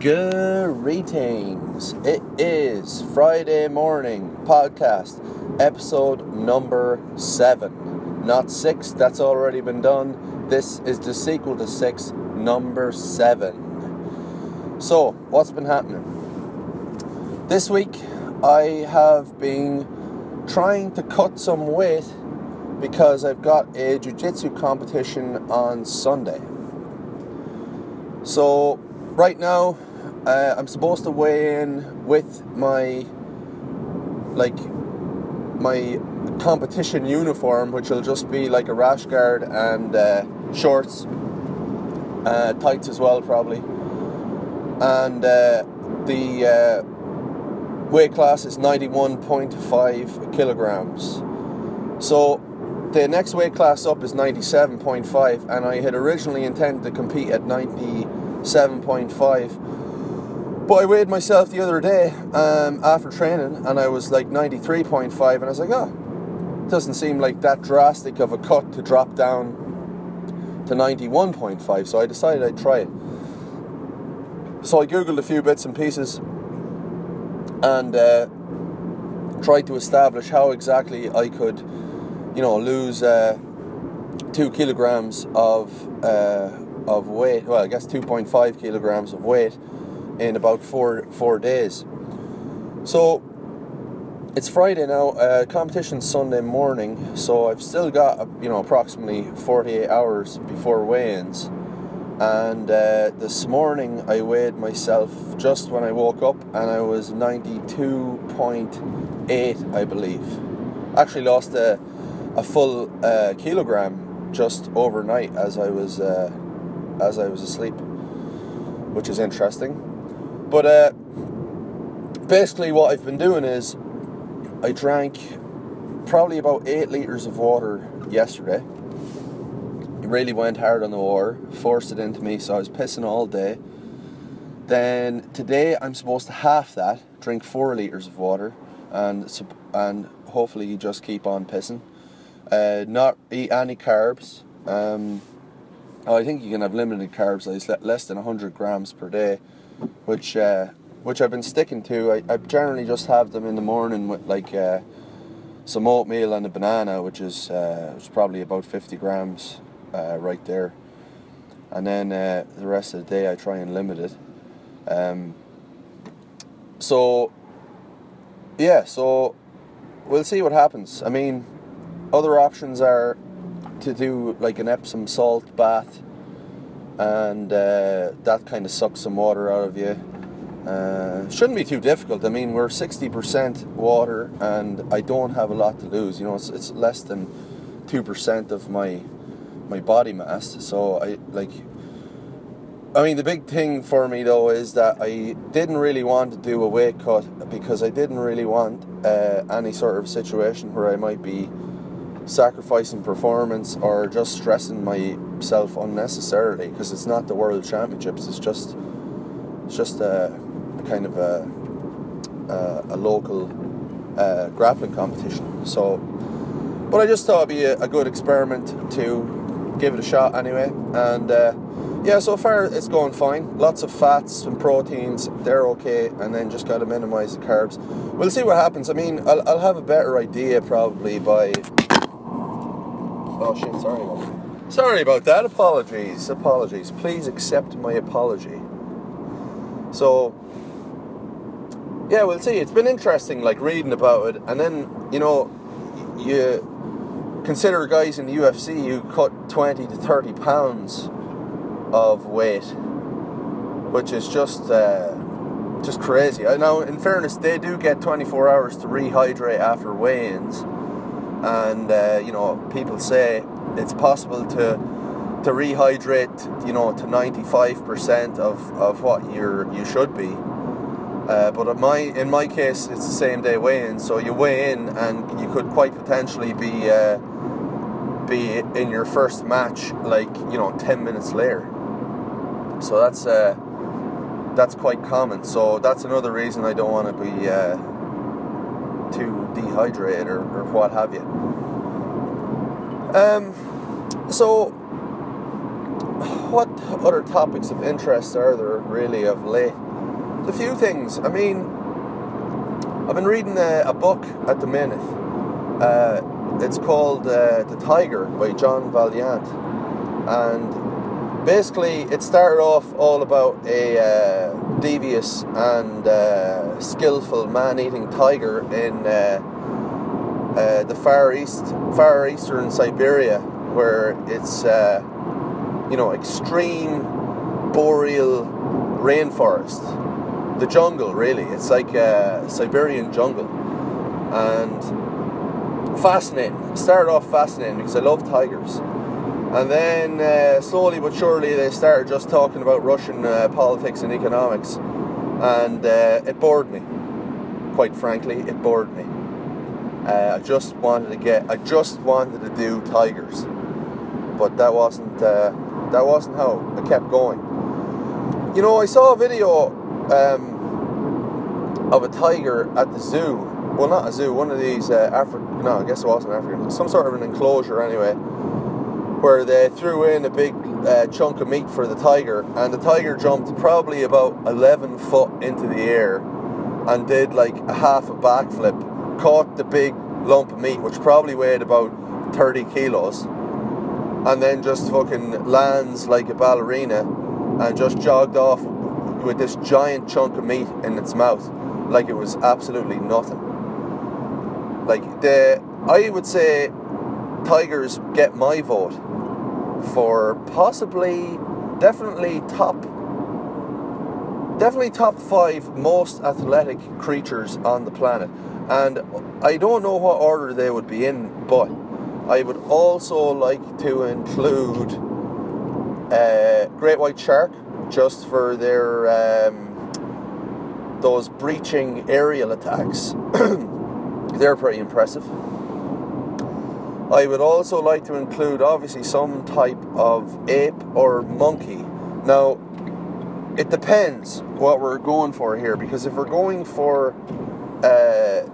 Greetings. It is Friday morning podcast, episode number seven. Not six, that's already been done. This is the sequel to six, number seven. So, what's been happening? This week, I have been trying to cut some weight because I've got a jiu jitsu competition on Sunday. So, right now, uh, I'm supposed to weigh in with my like my competition uniform, which will just be like a rash guard and uh, shorts, uh, tights as well, probably. And uh, the uh, weight class is 91.5 kilograms. So the next weight class up is 97.5, and I had originally intended to compete at 97.5 but I weighed myself the other day um, after training, and I was like 93.5, and I was like, oh, doesn't seem like that drastic of a cut to drop down to 91.5. So I decided I'd try it. So I googled a few bits and pieces and uh, tried to establish how exactly I could, you know, lose uh, two kilograms of uh, of weight. Well, I guess 2.5 kilograms of weight in about four four days. So it's Friday now. Uh, competition Sunday morning, so I've still got uh, you know approximately 48 hours before weigh-ins. And uh, this morning I weighed myself just when I woke up, and I was 92.8, I believe. Actually lost a a full uh, kilogram just overnight as I was uh, as I was asleep, which is interesting. But uh, basically, what I've been doing is I drank probably about eight liters of water yesterday. It really went hard on the water, forced it into me, so I was pissing all day. Then today I'm supposed to half that, drink four liters of water, and and hopefully just keep on pissing. Uh, not eat any carbs. Um, I think you can have limited carbs, like less than 100 grams per day which uh, which I've been sticking to. I, I generally just have them in the morning with like uh, some oatmeal and a banana, which is uh, probably about 50 grams uh, right there. And then uh, the rest of the day I try and limit it. Um, so yeah, so we'll see what happens. I mean, other options are to do like an Epsom salt bath and uh, that kind of sucks some water out of you. Uh, shouldn't be too difficult. I mean, we're 60% water, and I don't have a lot to lose. You know, it's, it's less than 2% of my my body mass. So I like. I mean, the big thing for me though is that I didn't really want to do a weight cut because I didn't really want uh, any sort of situation where I might be sacrificing performance or just stressing unnecessarily because it's not the world championships it's just it's just a, a kind of a a, a local uh, grappling competition. So but I just thought it'd be a, a, good experiment to give it a shot anyway. And uh, yeah so far it's going fine. Lots of fats and proteins they're okay and then just got to minimize the carbs. We'll see what happens. I mean I'll, I'll have a better idea probably by Oh shit, sorry. Sorry about that. Apologies. Apologies. Please accept my apology. So yeah, we'll see. It's been interesting like reading about it and then, you know, you consider guys in the UFC who cut 20 to 30 pounds of weight, which is just uh, just crazy. I know. in fairness, they do get 24 hours to rehydrate after weigh-ins and uh, you know people say it's possible to to rehydrate you know to 95% of, of what you're you should be. Uh, but in my in my case it's the same day weigh-in so you weigh in and you could quite potentially be uh, be in your first match like you know 10 minutes later. So that's uh, that's quite common. So that's another reason I don't want to be uh, too dehydrated or, or what have you. Um, so what other topics of interest are there really of late? a few things. I mean, I've been reading a, a book at the minute. Uh, it's called uh, The Tiger by John Vaillant. And basically, it started off all about a uh, devious and uh, skillful man eating tiger in uh, uh, the Far East, Far Eastern Siberia, where it's, you know, extreme boreal rainforest the jungle, really. It's like a Siberian jungle. And fascinating. Started off fascinating because I love tigers. And then uh, slowly but surely they started just talking about Russian uh, politics and economics. And uh, it bored me. Quite frankly, it bored me. Uh, I just wanted to get, I just wanted to do tigers. But that wasn't, uh, that wasn't how I kept going. You know, I saw a video um, of a tiger at the zoo. Well, not a zoo, one of these uh, African, no, I guess it wasn't African, some sort of an enclosure anyway, where they threw in a big uh, chunk of meat for the tiger, and the tiger jumped probably about 11 foot into the air and did like a half a backflip, caught the big lump of meat, which probably weighed about 30 kilos, and then just fucking lands like a ballerina and just jogged off with this giant chunk of meat in its mouth like it was absolutely nothing. Like the I would say Tigers get my vote for possibly definitely top definitely top 5 most athletic creatures on the planet. And I don't know what order they would be in, but I would also like to include uh, great white shark just for their um, those breaching aerial attacks. They're pretty impressive. I would also like to include obviously some type of ape or monkey. Now, it depends what we're going for here because if we're going for, uh,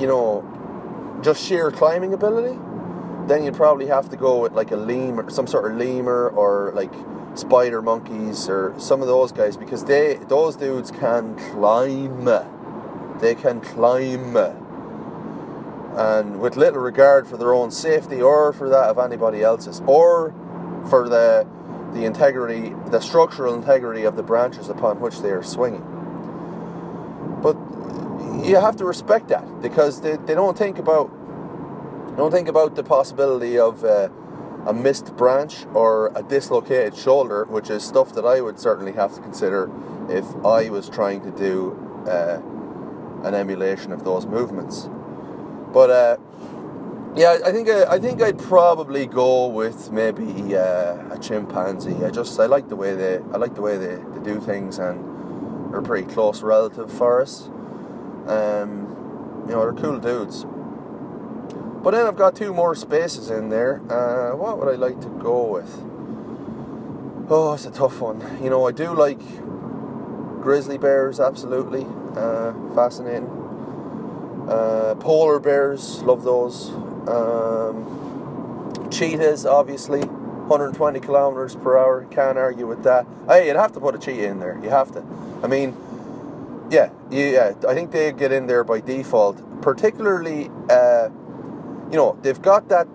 you know, just sheer climbing ability, then you'd probably have to go with like a lemur, some sort of lemur, or like spider monkeys or some of those guys because they those dudes can climb. They can climb. And with little regard for their own safety or for that of anybody else's or for the the integrity, the structural integrity of the branches upon which they are swinging. But you have to respect that because they, they don't think about don't think about the possibility of uh, a missed branch or a dislocated shoulder, which is stuff that I would certainly have to consider if I was trying to do uh, an emulation of those movements. But uh, yeah, I think I, I, think I'd probably go with maybe uh, a chimpanzee. I just I like the way they I like the way they, they do things, and they're a pretty close relative for us. Um, you know, they're cool dudes. But then I've got two more spaces in there. Uh, what would I like to go with? Oh, it's a tough one. You know, I do like grizzly bears, absolutely. Uh, fascinating. Uh, polar bears, love those. Um, cheetahs, obviously. 120 kilometers per hour, can't argue with that. Hey, you'd have to put a cheetah in there. You have to. I mean, yeah, yeah. I think they get in there by default. Particularly, uh, you know they've got that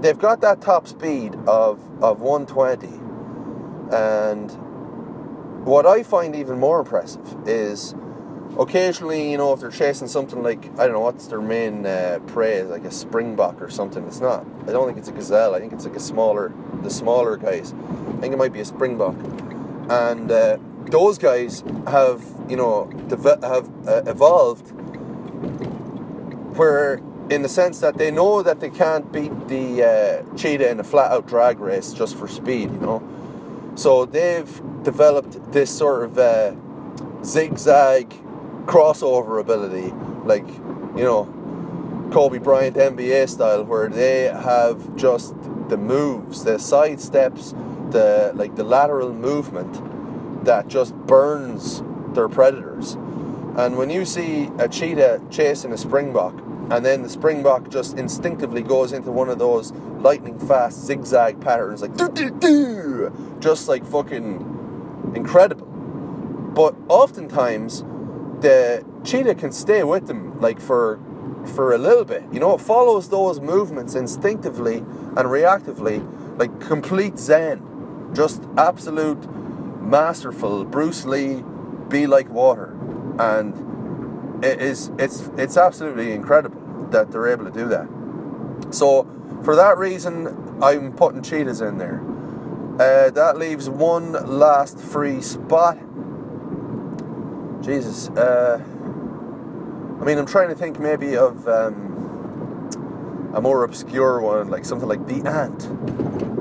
they've got that top speed of of 120 and what I find even more impressive is occasionally you know if they're chasing something like I don't know what's their main uh, prey like a springbok or something it's not I don't think it's a gazelle I think it's like a smaller the smaller guys I think it might be a springbok and uh, those guys have you know have uh, evolved where in the sense that they know that they can't beat the uh, cheetah in a flat out drag race just for speed, you know. So they've developed this sort of uh, zigzag crossover ability, like, you know, Kobe Bryant NBA style, where they have just the moves, the side steps, the like the lateral movement that just burns their predators. And when you see a cheetah chasing a springbok, and then the springbok just instinctively goes into one of those lightning fast zigzag patterns like doo, doo, doo, just like fucking incredible. But oftentimes, the cheetah can stay with them like for for a little bit. You know, it follows those movements instinctively and reactively, like complete zen, just absolute masterful Bruce Lee, be like water, and it is it's it's absolutely incredible that they're able to do that. So for that reason, I'm putting cheetahs in there. Uh, that leaves one last free spot. Jesus. Uh, I mean, I'm trying to think maybe of um, a more obscure one, like something like the ant.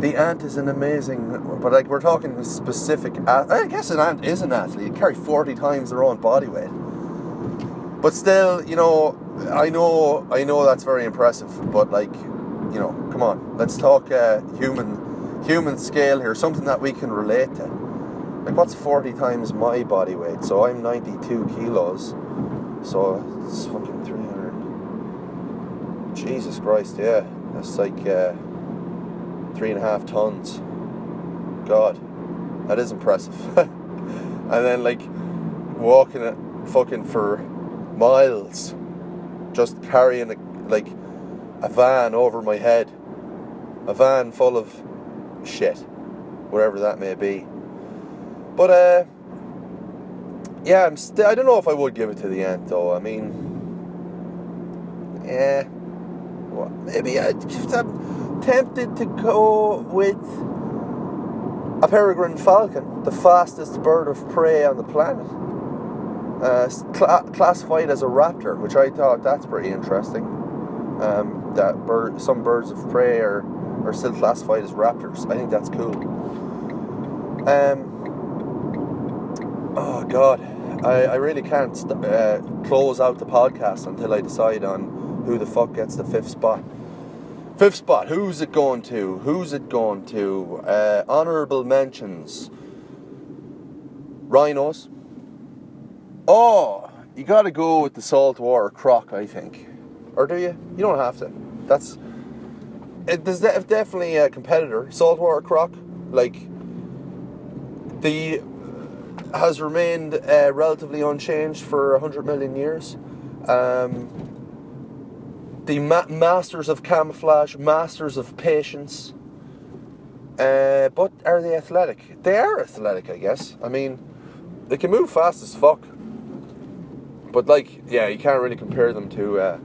The ant is an amazing, but like we're talking specific. I guess an ant is an athlete. It carries 40 times their own body weight. But still, you know, I know, I know that's very impressive. But like, you know, come on, let's talk uh, human, human scale here. Something that we can relate to. Like, what's 40 times my body weight? So I'm 92 kilos. So it's fucking 300. Jesus Christ, yeah. That's like uh, three and a half tons. God, that is impressive. and then, like, walking it fucking for miles, just carrying a, like a van over my head. A van full of shit, whatever that may be. But uh, yeah, I'm still. I don't know if I would give it to the ant though. I mean, yeah, well, maybe I just I'm tempted to go with a peregrine falcon, the fastest bird of prey on the planet. Uh, cl- classified as a raptor, which I thought that's pretty interesting. Um, that bird, some birds of prey are, are still classified as raptors. I think that's cool. Um, Oh God, I, I really can't st- uh, close out the podcast until I decide on who the fuck gets the fifth spot. Fifth spot, who's it going to? Who's it going to? Uh, honorable mentions. Rhinos. Oh, you got to go with the saltwater croc, I think. Or do you? You don't have to. That's. It, there's definitely a competitor, saltwater croc. Like the has remained uh, relatively unchanged for 100 million years. Um, the ma- masters of camouflage, masters of patience. Uh, but are they athletic? They are athletic, I guess. I mean, they can move fast as fuck. But, like, yeah, you can't really compare them to. Uh,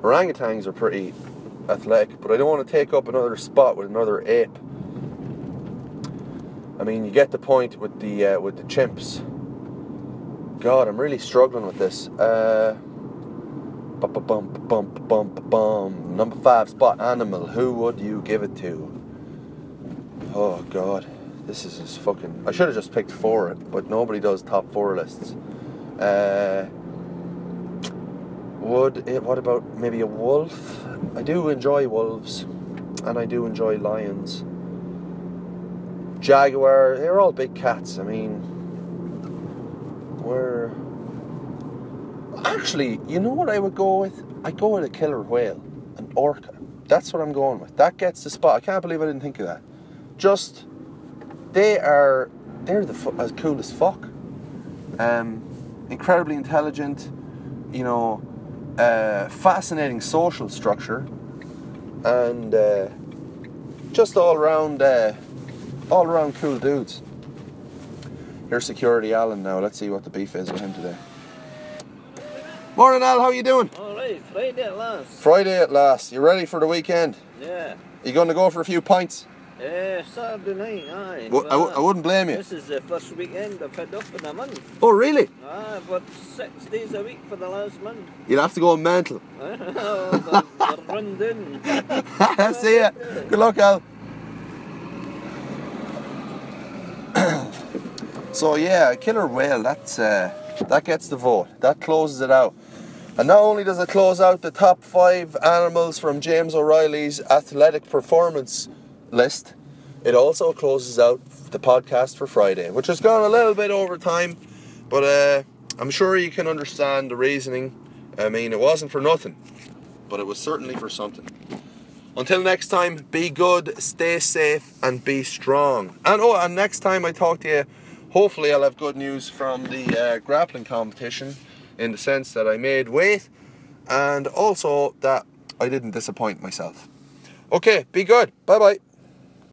orangutans are pretty athletic, but I don't want to take up another spot with another ape. I mean, you get the point with the uh, with the chimps. God, I'm really struggling with this. Uh, bum, bum, bum, bum, bum, Number five spot animal. Who would you give it to? Oh God, this is just fucking. I should have just picked four, but nobody does top four lists. Uh, would it? What about maybe a wolf? I do enjoy wolves, and I do enjoy lions. Jaguar, they're all big cats. I mean, we're. Actually, you know what I would go with? I'd go with a killer whale, an orca. That's what I'm going with. That gets the spot. I can't believe I didn't think of that. Just, they are, they're the fu- as cool as fuck. Um, incredibly intelligent, you know, uh, fascinating social structure, and uh, just all around. Uh, all around cool dudes. Here's security Alan now. Let's see what the beef is with him today. Morning Al, how you doing? Alright, Friday at last. Friday at last. You ready for the weekend? Yeah. You going to go for a few pints? Uh, Saturday night, aye. W- I, w- I wouldn't blame you. This is the first weekend I've had up in a month. Oh, really? Ah, but six days a week for the last month. You'll have to go mental. oh, they're, they're run down. See ya. Good luck, Al. So yeah, killer whale. That's uh, that gets the vote. That closes it out. And not only does it close out the top five animals from James O'Reilly's athletic performance list, it also closes out the podcast for Friday, which has gone a little bit over time, but uh, I'm sure you can understand the reasoning. I mean, it wasn't for nothing, but it was certainly for something. Until next time, be good, stay safe, and be strong. And oh, and next time I talk to you, hopefully I'll have good news from the uh, grappling competition in the sense that I made weight and also that I didn't disappoint myself. Okay, be good. Bye bye.